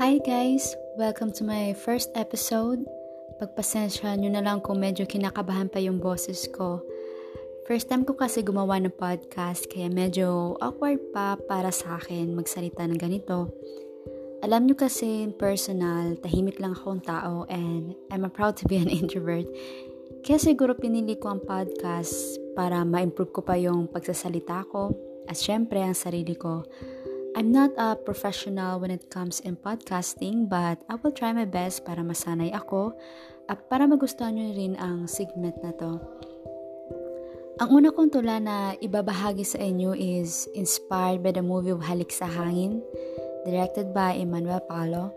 Hi guys! Welcome to my first episode. Pagpasensya nyo na lang kung medyo kinakabahan pa yung boses ko. First time ko kasi gumawa ng podcast kaya medyo awkward pa para sa akin magsalita ng ganito. Alam nyo kasi personal, tahimik lang akong tao and I'm proud to be an introvert. Kaya siguro pinili ko ang podcast para ma-improve ko pa yung pagsasalita ko at syempre ang sarili ko. I'm not a professional when it comes in podcasting but I will try my best para masanay ako at para magustuhan nyo rin ang segment na to. Ang una kong tula na ibabahagi sa inyo is inspired by the movie of Halik sa Hangin, directed by Emmanuel Palo.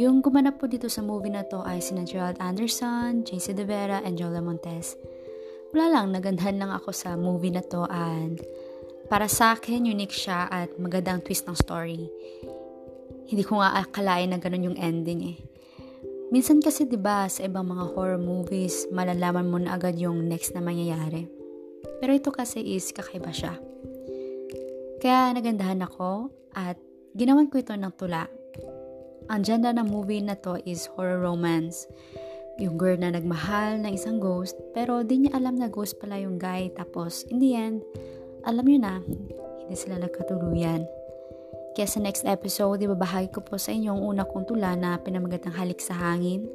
Yung gumanap po dito sa movie na to ay sina Gerald Anderson, JC De Vera, and Jola Montes. Wala lang, nagandahan lang ako sa movie na to and para sa akin, unique siya at magandang twist ng story. Hindi ko nga akalain na ganun yung ending eh. Minsan kasi 'di ba sa ibang mga horror movies, malalaman mo na agad yung next na mangyayari. Pero ito kasi is kakaiba siya. Kaya nagandahan ako at ginawan ko ito ng tula. Ang gender ng movie na to is horror romance. Yung girl na nagmahal ng isang ghost pero di niya alam na ghost pala yung guy tapos in the end, alam nyo na, hindi sila nagkatuluyan. Kaya sa next episode, ibabahagi ko po sa inyo ang una kong tula na pinamagat ng halik sa hangin.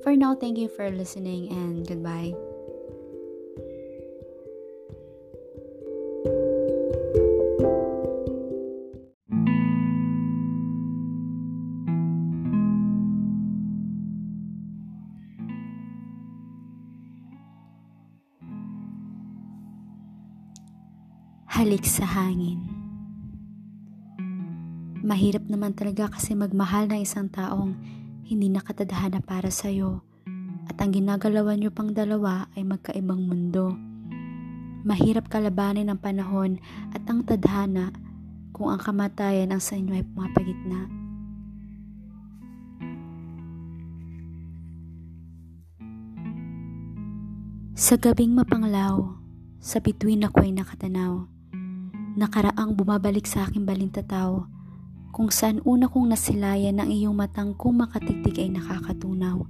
For now, thank you for listening and goodbye. Halik sa hangin. Mahirap naman talaga kasi magmahal ng isang taong hindi nakatadhana para sa'yo at ang ginagalawan nyo pang dalawa ay magkaibang mundo. Mahirap kalabanin ang panahon at ang tadhana kung ang kamatayan ang sa inyo ay pumapagitna. Sa gabing mapanglaw, sa bituin ako'y nakatanaw nakaraang bumabalik sa aking balintataw, kung saan una kong nasilayan ng iyong matang kung makatitig ay nakakatunaw.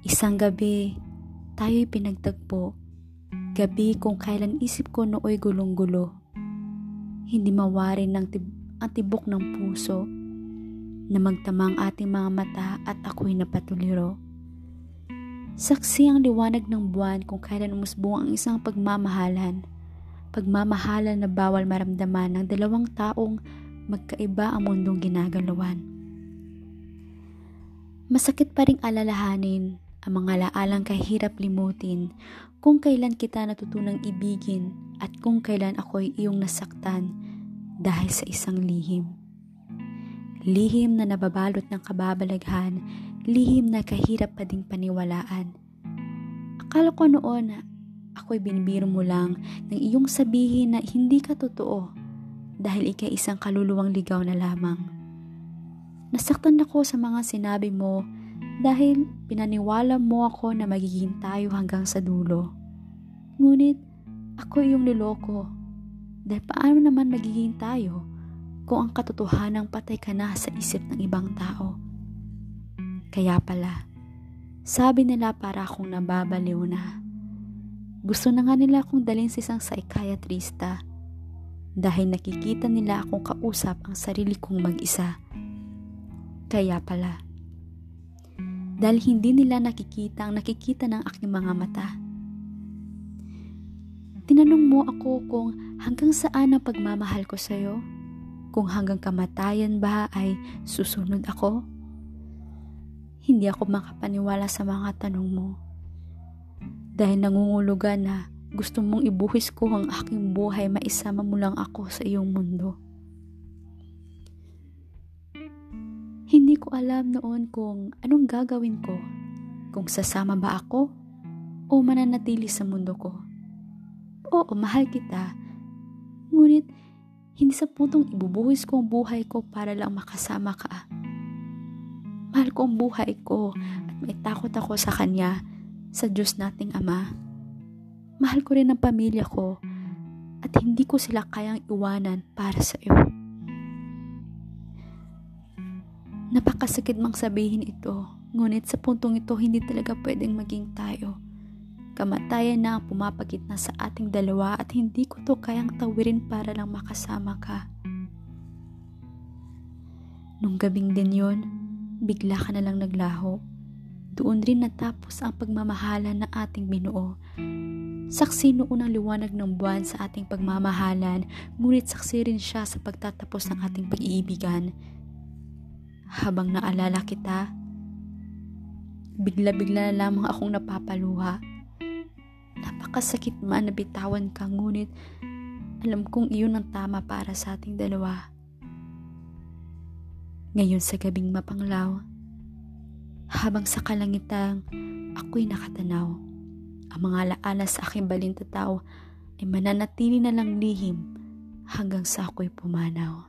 Isang gabi, tayo'y pinagtagpo, gabi kung kailan isip ko nooy gulong-gulo. Hindi mawarin ng tib- ang tibok ng puso, na magtamang ating mga mata at ako'y napatuliro. Saksi ang liwanag ng buwan kung kailan umusbong ang isang pagmamahalan pagmamahalan na bawal maramdaman ng dalawang taong magkaiba ang mundong ginagalawan. Masakit pa ring alalahanin ang mga laalang kahirap limutin kung kailan kita natutunang ibigin at kung kailan ako'y iyong nasaktan dahil sa isang lihim. Lihim na nababalot ng kababalaghan, lihim na kahirap pa ding paniwalaan. Akala ko noon ako'y binibiro mo lang ng iyong sabihin na hindi ka totoo dahil ikay isang kaluluwang ligaw na lamang. Nasaktan ako sa mga sinabi mo dahil pinaniwala mo ako na magiging tayo hanggang sa dulo. Ngunit ako iyong niloko dahil paano naman magiging tayo kung ang katotohanang patay ka na sa isip ng ibang tao. Kaya pala, sabi nila para akong nababaliw na. Gusto na nga nila akong dalhin sa isang psychiatrista dahil nakikita nila akong kausap ang sarili kong mag-isa. Kaya pala, dahil hindi nila nakikita ang nakikita ng aking mga mata. Tinanong mo ako kung hanggang saan ang pagmamahal ko sa iyo? Kung hanggang kamatayan ba ay susunod ako? Hindi ako makapaniwala sa mga tanong mo dahil nangungulugan na gusto mong ibuhis ko ang aking buhay maisama mo lang ako sa iyong mundo. Hindi ko alam noon kung anong gagawin ko, kung sasama ba ako o mananatili sa mundo ko. Oo, mahal kita. Ngunit, hindi sa puntong ibubuhis ko ang buhay ko para lang makasama ka. Mahal ko ang buhay ko at may takot ako sa kanya sa Diyos nating Ama. Mahal ko rin ang pamilya ko at hindi ko sila kayang iwanan para sa iyo. Napakasakit mang sabihin ito, ngunit sa puntong ito hindi talaga pwedeng maging tayo. Kamatayan na ang pumapagitna sa ating dalawa at hindi ko to kayang tawirin para lang makasama ka. Nung gabing din yon, bigla ka na lang naglaho. Doon rin natapos ang pagmamahalan na ating binuo. Saksi noon ang liwanag ng buwan sa ating pagmamahalan, ngunit saksi rin siya sa pagtatapos ng ating pag-iibigan. Habang naalala kita, bigla-bigla na lamang akong napapaluha. Napakasakit man na bitawan ka, ngunit alam kong iyon ang tama para sa ating dalawa. Ngayon sa gabing mapanglaw, habang sa kalangitang ako'y nakatanaw, ang mga alaala sa aking balintataw ay mananatili na lang lihim hanggang sa ako'y pumanaw.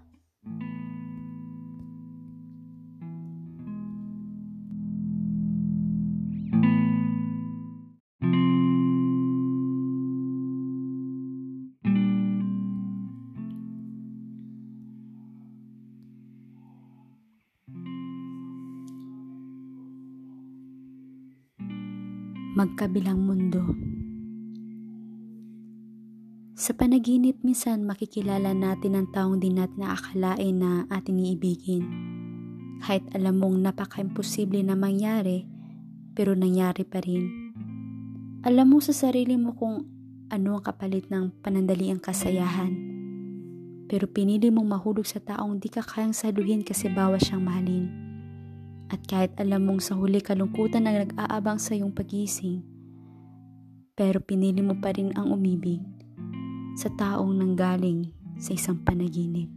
Magkabilang mundo. Sa panaginip minsan makikilala natin ang taong di natin naakalain na ating iibigin. Kahit alam mong napaka-imposible na mangyari, pero nangyari pa rin. Alam mo sa sarili mo kung ano ang kapalit ng panandaliang kasayahan. Pero pinili mong mahulog sa taong di ka kayang saluhin kasi bawas siyang mahalin. At kahit alam mong sa huli kalungkutan na nag-aabang sa iyong pagising, pero pinili mo pa rin ang umibig sa taong nanggaling sa isang panaginip.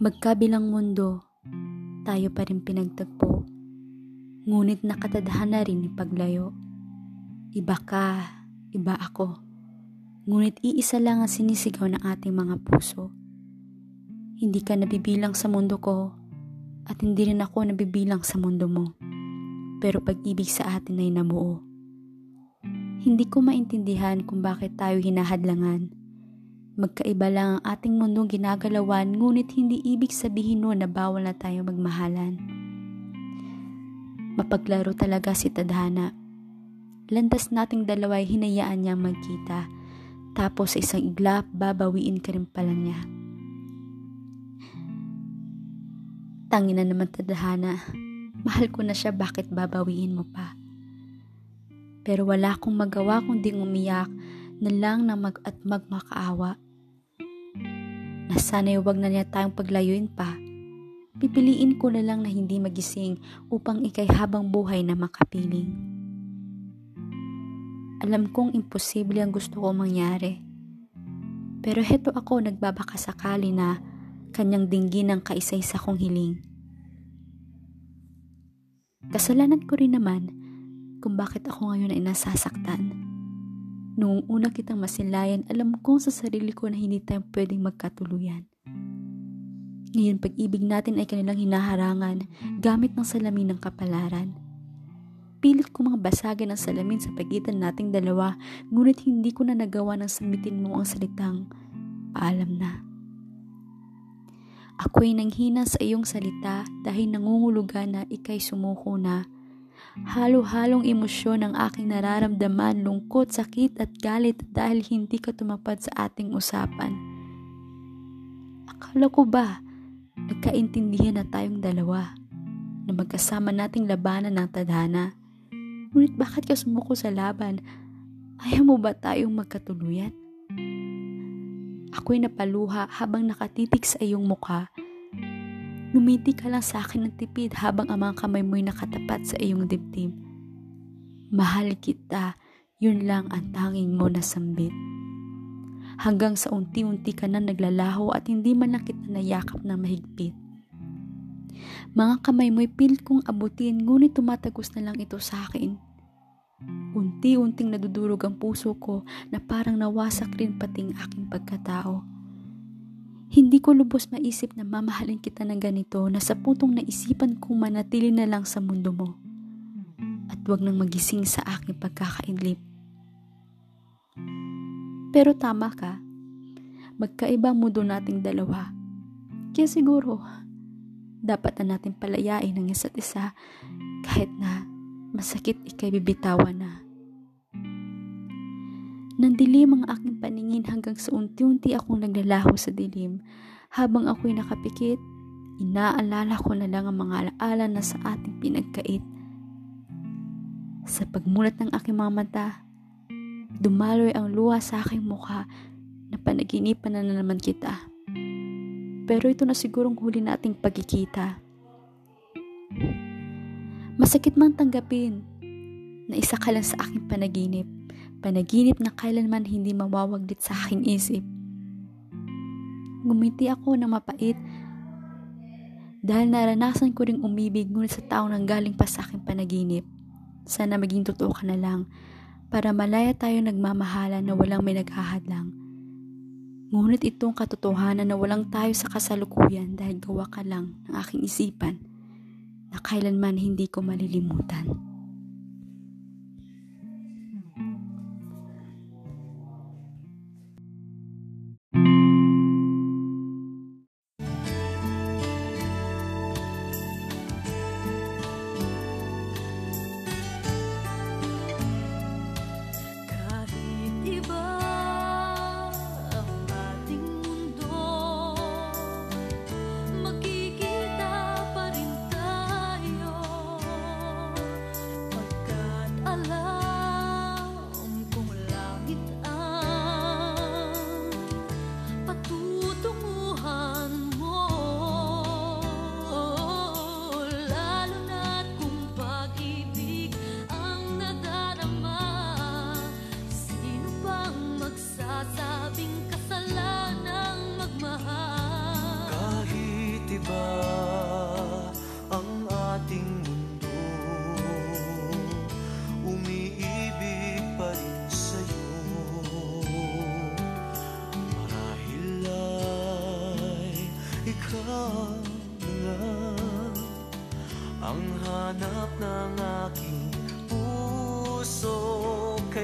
Magkabilang mundo, tayo pa rin pinagtagpo, ngunit nakatadhana rin ipaglayo. Iba ka, iba ako Ngunit iisa lang ang sinisigaw ng ating mga puso. Hindi ka nabibilang sa mundo ko at hindi rin ako nabibilang sa mundo mo. Pero pag-ibig sa atin ay namuo. Hindi ko maintindihan kung bakit tayo hinahadlangan. Magkaiba lang ang ating mundong ginagalawan ngunit hindi ibig sabihin nun na bawal na tayo magmahalan. Mapaglaro talaga si Tadhana. Landas nating dalawa ay hinayaan niyang magkita tapos sa isang iglap, babawiin ka rin pala niya. Tangina naman tadhana. Mahal ko na siya, bakit babawiin mo pa? Pero wala akong magawa kundi umiyak na lang na mag at magmakaawa. Na sana'y wag na niya tayong paglayuin pa. Pipiliin ko na lang na hindi magising upang ikay habang buhay na makapiling. Alam kong imposible ang gusto ko mangyari. Pero heto ako nagbabaka sakali na kanyang dinggin ang kaisa-isa kong hiling. Kasalanan ko rin naman kung bakit ako ngayon ay nasasaktan. Noong una kitang masilayan, alam kong sa sarili ko na hindi tayo pwedeng magkatuluyan. Ngayon pag-ibig natin ay kanilang hinaharangan gamit ng salamin ng kapalaran. Pilit ko mga basagin ang salamin sa pagitan nating dalawa, ngunit hindi ko na nagawa ng samitin mo ang salitang paalam na. Ako'y nanghina sa iyong salita dahil nangungulugan na ikay sumuko na. Halo-halong emosyon ang aking nararamdaman, lungkot, sakit at galit dahil hindi ka tumapad sa ating usapan. Akala ko ba, nagkaintindihan na tayong dalawa na magkasama nating labanan ng tadhana Ngunit bakit ka sumuko sa laban? Ayaw mo ba tayong magkatuluyan? Ako'y napaluha habang nakatitik sa iyong mukha. Numiti ka lang sa akin ng tipid habang ang mga kamay mo'y nakatapat sa iyong dibdib. Mahal kita, yun lang ang tanging mo na sambit. Hanggang sa unti-unti ka na naglalaho at hindi man lang kita nayakap na mahigpit. Mga kamay mo'y pilit kong abutin ngunit tumatagos na lang ito sa akin. Unti-unting nadudurog ang puso ko na parang nawasak rin pating aking pagkatao. Hindi ko lubos maisip na mamahalin kita ng ganito na sa putong naisipan kong manatili na lang sa mundo mo. At wag nang magising sa aking pagkakainlip. Pero tama ka, magkaiba mundo nating dalawa. Kaya siguro, dapat na natin palayain ang isa't isa kahit na masakit ikay bibitawan na. Nandilim ang aking paningin hanggang sa unti-unti akong naglalaho sa dilim. Habang ako'y nakapikit, inaalala ko na lang ang mga alaala na sa ating pinagkait. Sa pagmulat ng aking mga mata, dumaloy ang luha sa aking mukha na panaginipan na, na naman kita. Pero ito na sigurong huli nating pagkikita. Masakit man tanggapin na isa ka lang sa aking panaginip. Panaginip na kailanman hindi mawawaglit sa aking isip. Gumiti ako na mapait dahil naranasan ko ring umibig ngunit sa taong nanggaling pa sa aking panaginip. Sana maging totoo ka na lang para malaya tayo nagmamahala na walang may naghahadlang. Ngunit itong katotohanan na walang tayo sa kasalukuyan dahil gawa ka lang ng aking isipan na kailanman hindi ko malilimutan.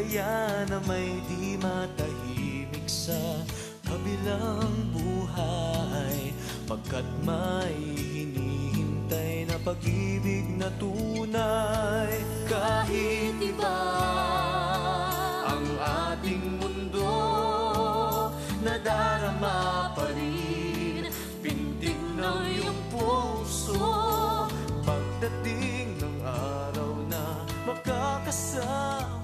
Kaya na may di matahimik sa kabilang buhay. Pagkat may hinihintay na pag-ibig na tunay Kahit iba ang ating mundo Nadarama pa rin. Pintig ng iyong puso Pagdating ng araw na makakasama